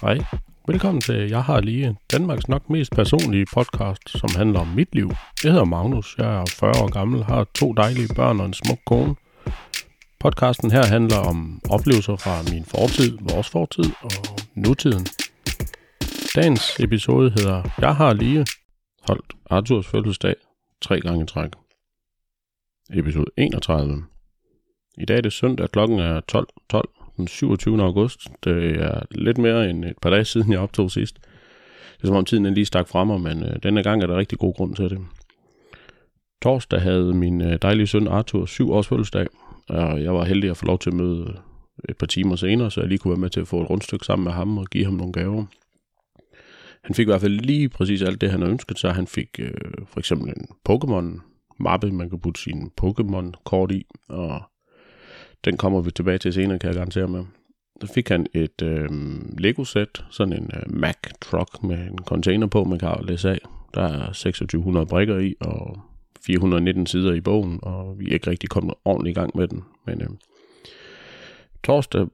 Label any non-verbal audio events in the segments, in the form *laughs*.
Hej. Velkommen til Jeg har lige Danmarks nok mest personlige podcast, som handler om mit liv. Jeg hedder Magnus, jeg er 40 år gammel, har to dejlige børn og en smuk kone. Podcasten her handler om oplevelser fra min fortid, vores fortid og nutiden. Dagens episode hedder Jeg har lige holdt Arthurs fødselsdag tre gange i træk. Episode 31. I dag er det søndag, klokken er 12.12. 12 den 27. august. Det er lidt mere end et par dage siden, jeg optog sidst. Det er som om tiden er lige stak frem mig, men øh, denne gang er der rigtig god grund til det. Torsdag havde min øh, dejlige søn Arthur syv års fødselsdag, og jeg var heldig at få lov til at møde et par timer senere, så jeg lige kunne være med til at få et rundstykke sammen med ham og give ham nogle gaver. Han fik i hvert fald lige præcis alt det, han havde ønsket sig. Han fik øh, for eksempel en Pokémon-mappe, man kan putte sine Pokémon-kort i, og den kommer vi tilbage til senere, kan jeg garantere med. Der fik han et øh, Lego-sæt, sådan en øh, Mack-truck med en container på, man kan læse af. Der er 2600 brikker i, og 419 sider i bogen, og vi er ikke rigtig kommet ordentligt i gang med den. Men øh, torsdag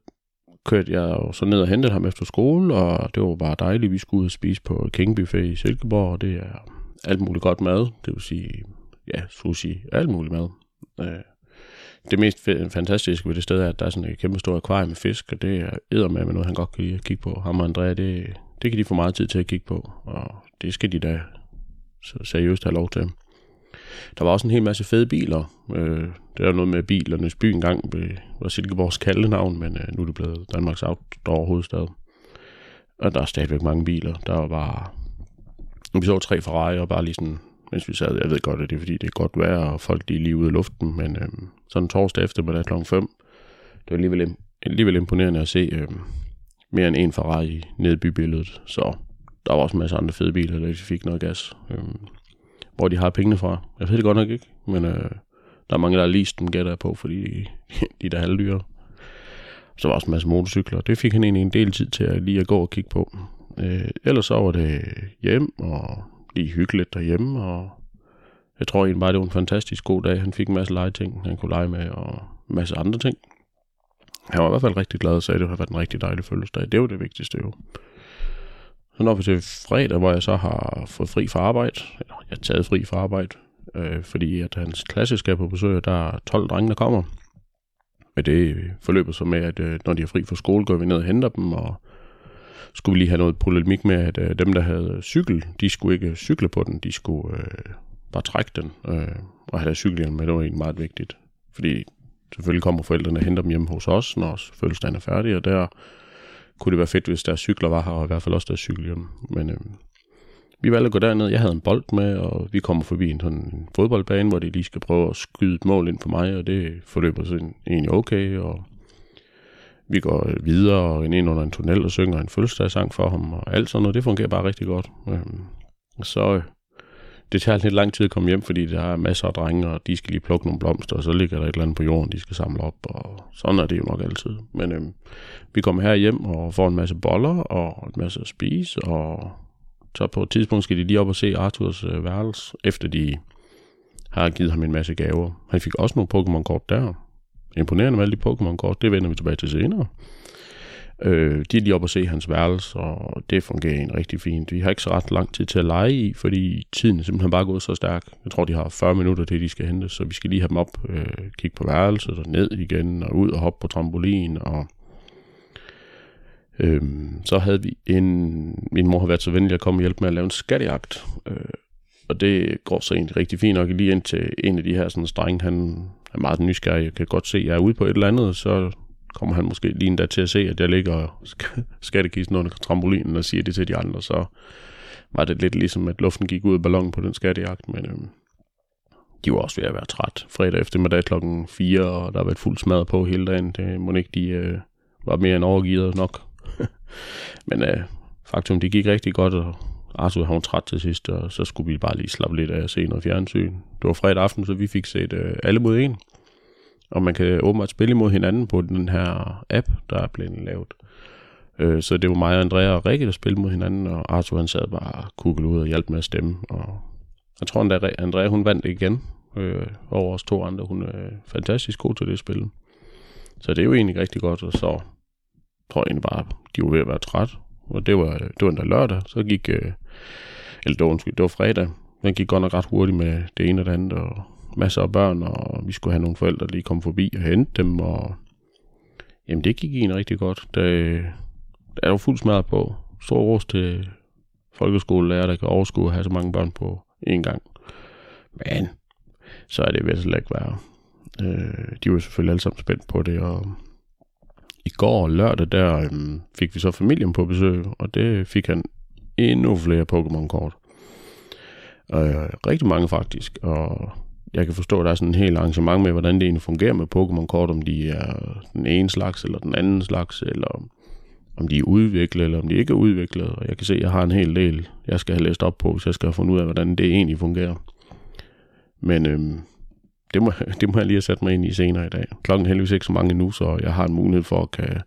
kørte jeg jo så ned og hentede ham efter skole, og det var bare dejligt. Vi skulle ud og spise på King Buffet i Silkeborg, og det er alt muligt godt mad. Det vil sige, ja, sushi, alt muligt mad. Øh, det mest fantastiske ved det sted er, at der er sådan et kæmpe stort akvarium med fisk, og det er med noget, han godt kan lide at kigge på. Ham og Andrea, det, det kan de få meget tid til at kigge på, og det skal de da seriøst have lov til. Der var også en hel masse fede biler. Øh, det er noget med bilernes by engang, var Silkeborgs kaldenavn, men øh, nu er det blevet Danmarks outdoor hovedstad. Og der er stadigvæk mange biler. Der var bare... Vi så tre Ferrari og bare lige sådan mens vi sad. Jeg ved godt, at det er fordi, det er godt vejr, og folk de er lige ude i luften, men øh, sådan torsdag eftermiddag kl. 5, det var alligevel, alligevel imponerende at se øh, mere end en Ferrari nede i bybilledet. Så der var også en masse andre fede biler, der fik noget gas. Øh, hvor de har pengene fra. Jeg ved det godt nok ikke, men øh, der er mange, der har leased dem, gætter jeg på, fordi de, *laughs* de er da halvdyre. Så var også en masse motorcykler. Det fik han egentlig en del tid til at lige at gå og kigge på. Øh, ellers så var det hjem og lige hyggeligt derhjemme, og jeg tror egentlig bare, det var en fantastisk god dag. Han fik en masse legeting, han kunne lege med, og en masse andre ting. Han var i hvert fald rigtig glad og sagde, at det har været en rigtig dejlig fødselsdag. Det var det vigtigste jo. Så når vi til fredag, hvor jeg så har fået fri fra arbejde, eller jeg har taget fri fra arbejde, øh, fordi at hans klasse skal på besøg, og der er 12 drenge, der kommer. Men det forløber så med, at øh, når de er fri fra skole, går vi ned og henter dem, og skulle vi lige have noget polemik med, at øh, dem, der havde cykel, de skulle ikke cykle på den, de skulle øh, bare trække den øh, og have cykelhjelm med. Det var egentlig meget vigtigt, fordi selvfølgelig kommer forældrene og henter dem hjemme hos os, når fødselsdagen er færdig, og der kunne det være fedt, hvis deres cykler var her, og i hvert fald også deres cykelhjelm. Men øh, vi valgte at gå derned. Jeg havde en bold med, og vi kommer forbi en sådan fodboldbane, hvor de lige skal prøve at skyde et mål ind for mig, og det forløber sådan egentlig okay, og vi går videre og ind under en tunnel og synger en fødselsdagssang for ham, og alt sådan noget. Det fungerer bare rigtig godt. Øhm, så øh, det tager lidt lang tid at komme hjem, fordi der er masser af drenge, og de skal lige plukke nogle blomster, og så ligger der et eller andet på jorden, de skal samle op, og sådan er det jo nok altid. Men øhm, vi kommer her hjem og får en masse boller og en masse at spise, og så på et tidspunkt skal de lige op og se Arthurs øh, værelse, efter de har givet ham en masse gaver. Han fik også nogle Pokémon-kort der, imponerende med alle de Pokémon-kort. Det vender vi tilbage til senere. Øh, de er lige oppe at se hans værelse, og det fungerer egentlig rigtig fint. Vi har ikke så ret lang tid til at lege i, fordi tiden er simpelthen bare gået så stærk. Jeg tror, de har 40 minutter til, de skal hente, så vi skal lige have dem op, øh, kigge på værelset og ned igen, og ud og hoppe på trampolin, og Øhm, så havde vi en... Min mor har været så venlig at komme og hjælpe med at lave en skattejagt. Øh, og det går så egentlig rigtig fint nok lige ind til en af de her sådan strenge, han er meget nysgerrig. Jeg kan godt se, at jeg er ude på et eller andet, så kommer han måske lige endda til at se, at jeg ligger skattekisten under trampolinen og siger det til de andre, så var det lidt ligesom, at luften gik ud af ballonen på den skattejagt, men øhm, de var også ved at være træt. Fredag eftermiddag klokken 4, og der har været fuld smad på hele dagen. Det må ikke, de øh, var mere end overgivet nok. *laughs* men øh, faktum, det gik rigtig godt, og Arthur havde træt til sidst, og så skulle vi bare lige slappe lidt af og se noget fjernsyn. Det var fredag aften, så vi fik set øh, alle mod en. Og man kan åbenbart spille imod hinanden på den her app, der er blevet lavet. Øh, så det var mig og Andrea og Rikke, der spillede mod hinanden, og Arthur han sad bare kuglet ud og hjalp med at stemme. Og jeg tror endda, Andrea hun vandt igen øh, over os to andre. Hun er fantastisk god til det spil. Så det er jo egentlig rigtig godt, og så tror jeg egentlig bare, de var ved at være træt. og det var, det var endda lørdag. Så gik, øh, eller det var, undskyld, det var fredag. Den gik godt nok ret hurtigt med det ene og det andet, og masser af børn, og vi skulle have nogle forældre, der lige kom forbi og hente dem, og jamen det gik egentlig rigtig godt. Det, der var fuld smadret på. Stor ros til folkeskolelærer, der kan overskue at have så mange børn på én gang. Men så er det vist ikke værre. Øh, de var selvfølgelig alle sammen spændt på det, og i går lørdag, der øhm, fik vi så familien på besøg, og det fik han endnu flere Pokémon-kort. Øh, rigtig mange faktisk, og jeg kan forstå, at der er sådan en helt arrangement med, hvordan det egentlig fungerer med Pokémon-kort, om de er den ene slags eller den anden slags, eller om de er udviklet, eller om de ikke er udviklet. Og jeg kan se, at jeg har en hel del, jeg skal have læst op på, hvis jeg skal have fundet ud af, hvordan det egentlig fungerer. Men øhm, det, må, *laughs* det må jeg lige have sat mig ind i senere i dag. Klokken er heldigvis ikke så mange nu, så jeg har en mulighed for at kan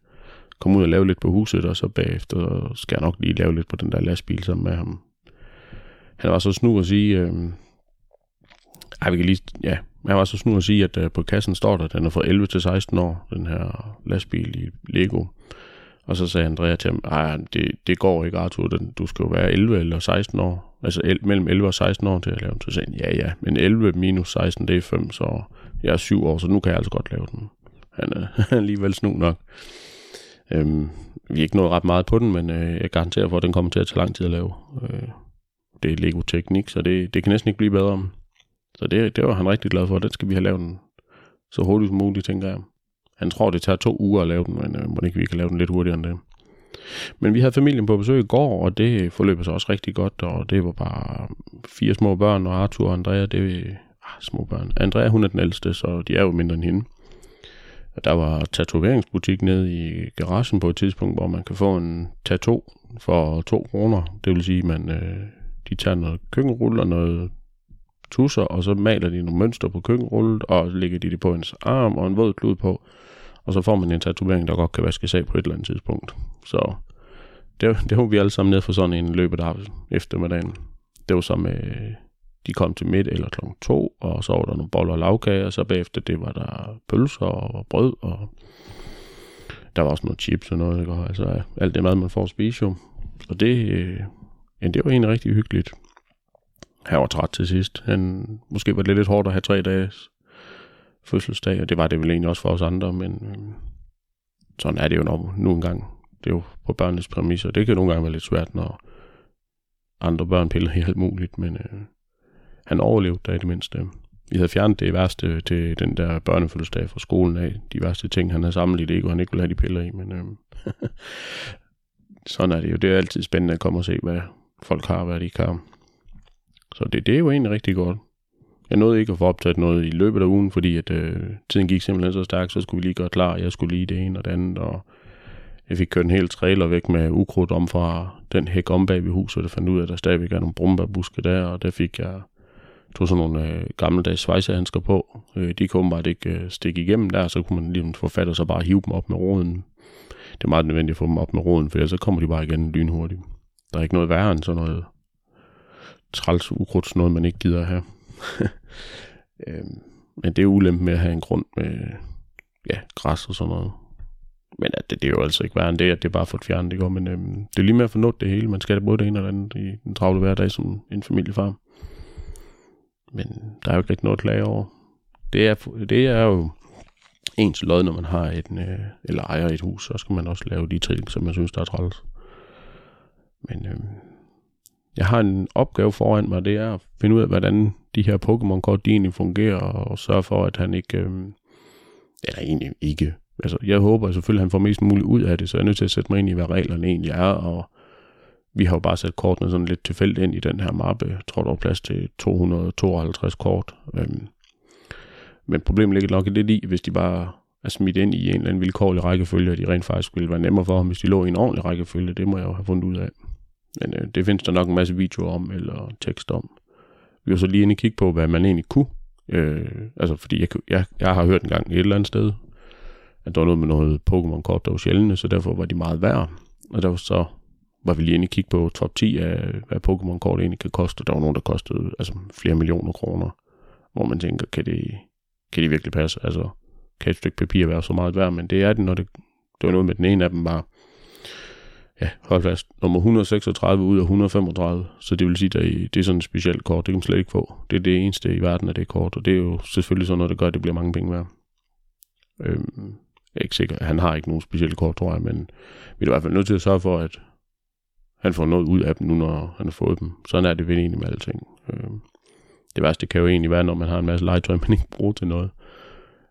komme ud og lave lidt på huset, og så bagefter skal jeg nok lige lave lidt på den der lastbil sammen med ham. Han var så snu at sige, øh, ej, vi kan lige, ja, han var så snu at sige, at øh, på kassen står der, at den er fra 11 til 16 år, den her lastbil i Lego. Og så sagde Andrea til ham, ej, det, det går ikke, Arthur, den, du skal jo være 11 eller 16 år. Altså el, mellem 11 og 16 år til at lave den. Så sagde han, ja ja, men 11 minus 16, det er 5, så jeg er 7 år, så nu kan jeg altså godt lave den. Han er, *laughs* alligevel snu nok. Øhm, vi er ikke nået ret meget på den, men øh, jeg garanterer for, at den kommer til at tage lang tid at lave. Øh, det er Lego-teknik, så det, det kan næsten ikke blive bedre. Så det, det var han rigtig glad for, den skal vi have lavet den så hurtigt som muligt, tænker jeg. Han tror, det tager to uger at lave den, men øh, må ikke vi kan lave den lidt hurtigere end det. Men vi havde familien på besøg i går, og det forløb sig også rigtig godt, og det var bare fire små børn, og Arthur og Andrea, det er ah, små børn. Andrea, hun er den ældste, så de er jo mindre end hende. Der var tatoveringsbutik nede i garagen på et tidspunkt, hvor man kan få en tattoo for 2 kroner. Det vil sige, at man, øh, de tager noget køkkenrulle og noget tusser, og så maler de nogle mønster på køkkenrullet, og så lægger de det på ens arm og en våd klud på, og så får man en tatovering, der godt kan vaskes af på et eller andet tidspunkt. Så det, det var vi alle sammen ned for sådan en løbet af eftermiddagen. Det var så med, de kom til midt eller klokken to, og så var der nogle boller og lavkage, og så bagefter det var der pølser og brød, og der var også noget chips og noget, ikke? altså alt det mad, man får at spise jo. Og det, øh, ja, det var egentlig rigtig hyggeligt. Han var træt til sidst. Han, måske var det lidt hårdt at have tre dages fødselsdag, og det var det vel egentlig også for os andre, men øh, sådan er det jo nok nu engang. Det er jo på børnenes præmisser. Det kan nogle gange være lidt svært, når andre børn piller i alt muligt, men øh, han overlevede der i det mindste. Vi havde fjernet det værste til den der børnefødselsdag fra skolen af. De værste ting, han havde samlet i det, og han ikke ville have de piller i, men øhm, *laughs* sådan er det jo. Det er altid spændende at komme og se, hvad folk har, hvad de ikke har. Så det, det er jo egentlig rigtig godt. Jeg nåede ikke at få optaget noget i løbet af ugen, fordi at, øh, tiden gik simpelthen så stærkt, så skulle vi lige gøre klar. Jeg skulle lige det ene og det andet, og jeg fik kørt en hel trailer væk med ukrudt om fra den hæk om bag ved huset, og fandt ud af, at der stadigvæk er nogle brumbærbuske der, og der fik jeg tog sådan nogle øh, gammeldags svejsehandsker på. Øh, de kunne bare ikke øh, stikke igennem der, så kunne man lige få fat og så bare hive dem op med roden. Det er meget nødvendigt at få dem op med roden, for så kommer de bare igen lynhurtigt. Der er ikke noget værre end sådan noget træls ukrudt, noget man ikke gider at have. *laughs* øh, men det er ulempe med at have en grund med ja, græs og sådan noget. Men at det, det er jo altså ikke værre end det, at det er bare for fjernet, det går. Men øhm, det er lige med at få nået det hele. Man skal da både det ene og det andet i den travle hverdag som en familiefar. Men der er jo ikke rigtig noget at klage over. Det er, det er jo ens lod, når man har et, øh, eller ejer et hus, så skal man også lave de ting, som man synes, der er træls. Men øh, jeg har en opgave foran mig, det er at finde ud af, hvordan de her Pokémon-kort, de egentlig fungerer, og sørge for, at han ikke, øh, eller egentlig ikke, altså jeg håber selvfølgelig, at han får mest muligt ud af det, så jeg er nødt til at sætte mig ind i, hvad reglerne egentlig er, og vi har jo bare sat kortene sådan lidt tilfældigt ind i den her mappe. Jeg tror, der var plads til 252 kort. Øhm, men problemet ligger nok lidt i, hvis de bare er smidt ind i en eller anden vilkårlig rækkefølge, og de rent faktisk ville være nemmere for ham, hvis de lå i en ordentlig rækkefølge. Det må jeg jo have fundet ud af. Men øh, det findes der nok en masse videoer om, eller tekst om. Vi var så lige inde og kigge på, hvad man egentlig kunne. Øh, altså, fordi jeg, jeg, jeg har hørt en gang et eller andet sted, at der var noget med noget Pokémon-kort, der var sjældne, så derfor var de meget værd. Og der var så var vi lige inde og kigge på top 10 af, hvad Pokémon-kort egentlig kan koste. Der var nogen, der kostede altså, flere millioner kroner, hvor man tænker, kan det, kan det virkelig passe? Altså, kan et stykke papir være så meget værd? Men det er det, når det, det var noget med den ene af dem var ja, hold fast, nummer 136 ud af 135, så det vil sige, at det er sådan et specielt kort, det kan man slet ikke få. Det er det eneste i verden af det kort, og det er jo selvfølgelig sådan noget, der gør, at det bliver mange penge værd. Øhm, jeg er ikke sikker, han har ikke nogen specielle kort, tror jeg, men vi er i hvert fald nødt til at sørge for, at han får noget ud af dem nu, når han har fået dem. Sådan er det vel egentlig med alting. Øh, det værste kan jo egentlig være, når man har en masse legetøj, *laughs* man ikke bruger til noget.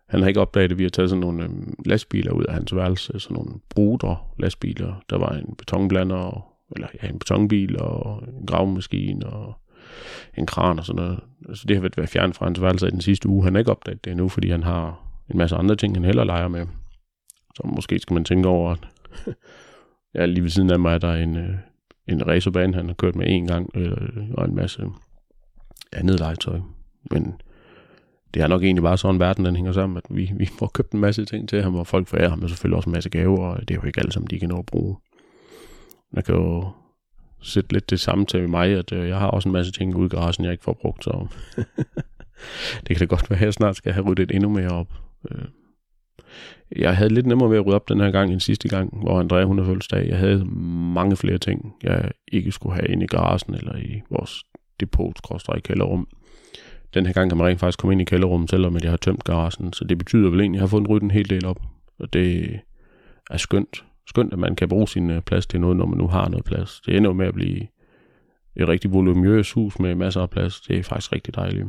Han har ikke opdaget, at vi har taget sådan nogle øh, lastbiler ud af hans værelse, sådan nogle bruder lastbiler. Der var en betonblander, eller ja, en betonbil og en gravmaskine og en kran og sådan noget. Så det har været fjernet fra hans værelse i den sidste uge. Han har ikke opdaget det endnu, fordi han har en masse andre ting, han heller leger med. Så måske skal man tænke over, at *laughs* ja, lige ved siden af mig er der en, øh, en racerbane, han har kørt med en gang, øh, og en masse andet legetøj. Men det er nok egentlig bare sådan, verden den hænger sammen, at vi, vi får købt en masse ting til ham, og folk forærer ham og selvfølgelig også en masse gaver, og det er jo ikke alle sammen, de kan nå at bruge. Man kan jo sætte lidt det samme til mig, at øh, jeg har også en masse ting ude i garagen, jeg ikke får brugt, så *laughs* det kan da godt være, at jeg snart skal have ryddet endnu mere op. Øh, jeg havde lidt nemmere ved at rydde op den her gang end sidste gang, hvor Andrea hun havde fødselsdag. Jeg havde mange flere ting, jeg ikke skulle have inde i garagen eller i vores depot i kælderrum. Den her gang kan man rent faktisk komme ind i kælderrummet, selvom jeg har tømt garagen. Så det betyder vel egentlig, at jeg har fået ryddet en hel del op. Og det er skønt. Skønt, at man kan bruge sin øh, plads til noget, når man nu har noget plads. Det ender med at blive et rigtig voluminøst hus med masser af plads. Det er faktisk rigtig dejligt.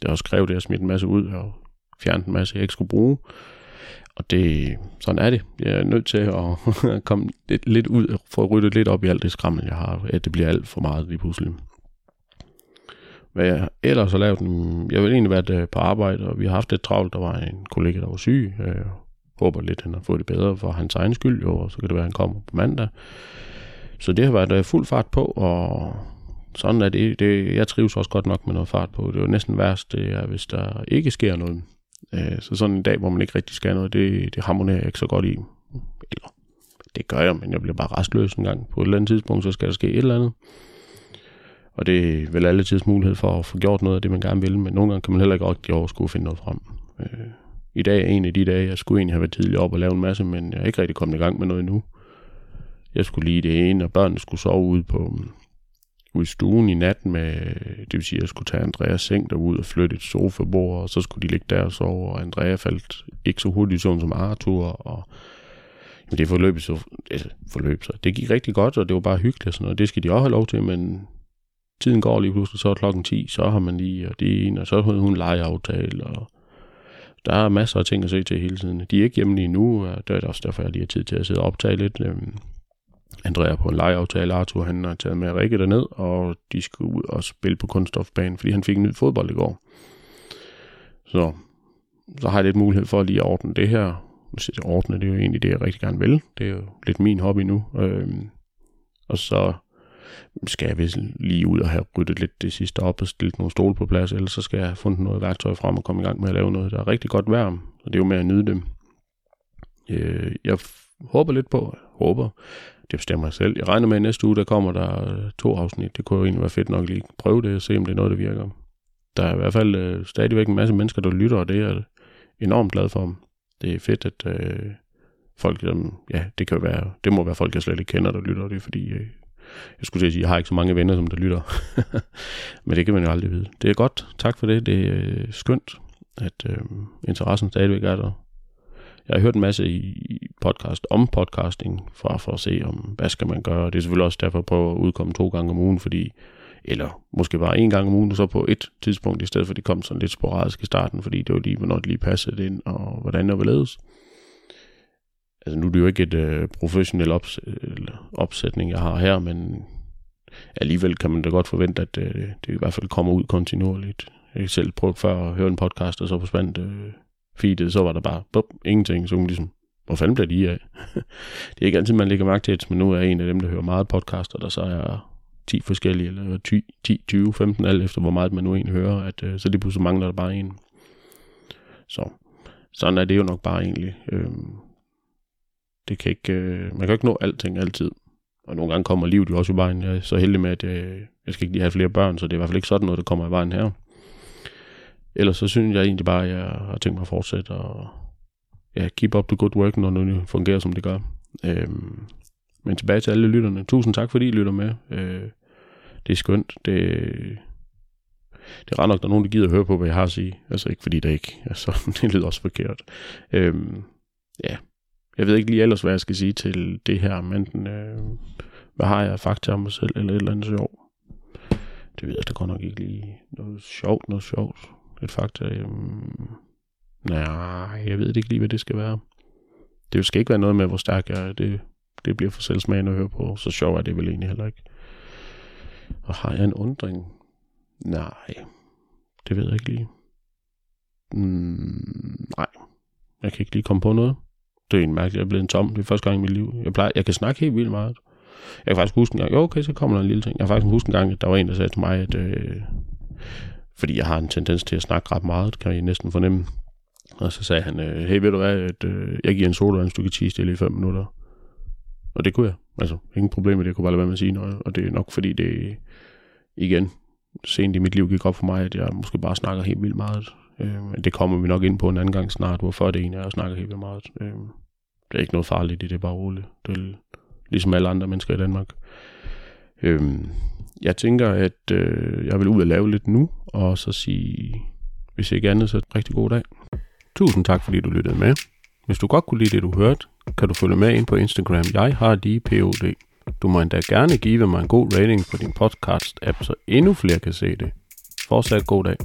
Det har også krævet, at jeg smidt en masse ud og fjernet en masse, jeg ikke skulle bruge. Og det, sådan er det. Jeg er nødt til at *laughs* komme lidt, lidt ud, for at rydde lidt op i alt det skrammel, jeg har. At det bliver alt for meget lige pludselig. Hvad jeg ellers har lavet, mm, jeg vil egentlig været øh, på arbejde, og vi har haft lidt travlt. Der var en kollega, der var syg. Jeg håber lidt, han har fået det bedre for hans egen skyld, jo, og så kan det være, at han kommer på mandag. Så det har været øh, fuld fart på, og sådan er det. det. Jeg trives også godt nok med noget fart på. Det er jo næsten værst, det er, hvis der ikke sker noget. Øh, så sådan en dag, hvor man ikke rigtig skal noget, det, det harmonerer jeg ikke så godt i. Eller, det gør jeg, men jeg bliver bare restløs en gang. På et eller andet tidspunkt, så skal der ske et eller andet. Og det er vel alle tids mulighed for at få gjort noget af det, man gerne vil, men nogle gange kan man heller ikke rigtig overskue at finde noget frem. Øh, I dag er en af de dage, jeg skulle egentlig have været tidligere op og lave en masse, men jeg er ikke rigtig kommet i gang med noget endnu. Jeg skulle lige det ene, og børnene skulle sove ude på, skulle i stuen i natten med, det vil sige, at jeg skulle tage Andreas seng derud og flytte et sofabord, og så skulle de ligge der og sove, og Andrea faldt ikke så hurtigt sådan som Arthur, og men det forløb så, altså, forløb så. Det gik rigtig godt, og det var bare hyggeligt og sådan noget. Det skal de også have lov til, men tiden går lige pludselig, så er klokken 10, så har man lige, og det ene, og så har hun legeaftale, og der er masser af ting at se til hele tiden. De er ikke hjemme lige nu, og det er også derfor, jeg lige har tid til at sidde og optage lidt. Øhm, Andrea på en legeaftale. Arthur han har taget med Rikke derned, og de skulle ud og spille på kunststofbanen, fordi han fik en ny fodbold i går. Så, så har jeg lidt mulighed for at lige at ordne det her. Hvis jeg ordne, det er jo egentlig det, jeg rigtig gerne vil. Det er jo lidt min hobby nu. Øhm, og så skal jeg vist lige ud og have ryddet lidt det sidste op og stillet nogle stole på plads, ellers så skal jeg have fundet noget værktøj frem og komme i gang med at lave noget, der er rigtig godt værm, og det er jo med at nyde dem. Øh, jeg håber lidt på, håber, det bestemmer jeg selv. Jeg regner med, at næste uge, der kommer der øh, to afsnit. Det kunne jo egentlig være fedt nok lige prøve det og se, om det er noget, der virker. Der er i hvert fald øh, stadigvæk en masse mennesker, der lytter, og det er enormt glad for. Det er fedt, at øh, folk, som, ja, det kan være, det må være folk, jeg slet ikke kender, der lytter. Det er fordi, øh, jeg skulle sige, jeg har ikke så mange venner, som der lytter. *laughs* Men det kan man jo aldrig vide. Det er godt. Tak for det. Det er øh, skønt, at øh, interessen stadigvæk er der. Jeg har hørt en masse i podcast om podcasting, for, for at se, om hvad skal man gøre. Det er selvfølgelig også derfor at prøve at udkomme to gange om ugen, fordi eller måske bare en gang om ugen, så på et tidspunkt, i stedet for at det kom sådan lidt sporadisk i starten, fordi det var lige, hvornår det lige passede ind, og hvordan det var ledes. Altså nu er det jo ikke et øh, professionelt ops- opsætning, jeg har her, men alligevel kan man da godt forvente, at øh, det i hvert fald kommer ud kontinuerligt. Jeg har selv prøvet før at høre en podcast, og så forsvandt øh, feedet, så var der bare bup, ingenting, så hun ligesom, hvor fanden bliver de af? *laughs* det er ikke altid, man lægger mærke til, men nu er jeg en af dem, der hører meget podcaster, der så er 10 forskellige, eller 10, 10 20, 15, alt efter hvor meget man nu egentlig hører, at øh, så lige pludselig mangler der bare en. Så sådan er det jo nok bare egentlig. Øh, det kan ikke, øh, man kan ikke nå alting altid. Og nogle gange kommer livet jo også i vejen. Jeg er så heldig med, at øh, jeg skal ikke lige have flere børn, så det er i hvert fald ikke sådan noget, der kommer i vejen her. Ellers så synes jeg egentlig bare, at jeg har tænkt mig at fortsætte og ja, keep up the good work, når det fungerer, som det gør. Øhm, men tilbage til alle lytterne. Tusind tak, fordi I lytter med. Øh, det er skønt. Det, det er ret nok, der er nogen, der gider at høre på, hvad jeg har at sige. Altså ikke fordi det ikke, altså *laughs* det lyder også forkert. Øhm, ja, jeg ved ikke lige ellers, hvad jeg skal sige til det her, men øh, hvad har jeg fakta om mig selv, eller et eller andet sjovt? Det ved jeg da godt nok ikke lige. Noget sjovt, noget sjovt. Et fakta. Øhm, nej, jeg ved ikke lige, hvad det skal være. Det skal ikke være noget med, hvor stærk jeg er. Det, det bliver for selvsmagende at høre på. Så sjov er det vel egentlig heller ikke. Og har jeg en undring? Nej, det ved jeg ikke lige. Mm, nej, jeg kan ikke lige komme på noget. Det er en mærkeligt, jeg er blevet en tom. Det er første gang i mit liv. Jeg, plejer, jeg kan snakke helt vildt meget. Jeg kan faktisk huske en gang, jo okay, så kommer der en lille ting. Jeg kan faktisk huske en gang, at der var en, der sagde til mig, at øh, fordi jeg har en tendens til at snakke ret meget, kan jeg næsten fornemme. Og så sagde han, øh, hey, ved du hvad, at øh, jeg giver en soda, hvis du kan tige stille i 5 minutter. Og det kunne jeg. Altså, ingen problem med det. Jeg kunne bare lade være med at sige noget. Og det er nok fordi, det igen, sent i mit liv gik op for mig, at jeg måske bare snakker helt vildt meget. Øh, men det kommer vi nok ind på en anden gang snart, hvorfor det egentlig er, at jeg snakker helt vildt meget. Øh, det er ikke noget farligt i det, det er bare roligt. Det er ligesom alle andre mennesker i Danmark. Øhm, jeg tænker, at øh, jeg vil ud og lave lidt nu, og så sige, hvis ikke andet, så rigtig god dag. Tusind tak, fordi du lyttede med. Hvis du godt kunne lide det, du hørte, kan du følge med ind på Instagram. Jeg har lige POD. Du må endda gerne give mig en god rating på din podcast-app, så endnu flere kan se det. Fortsat god dag.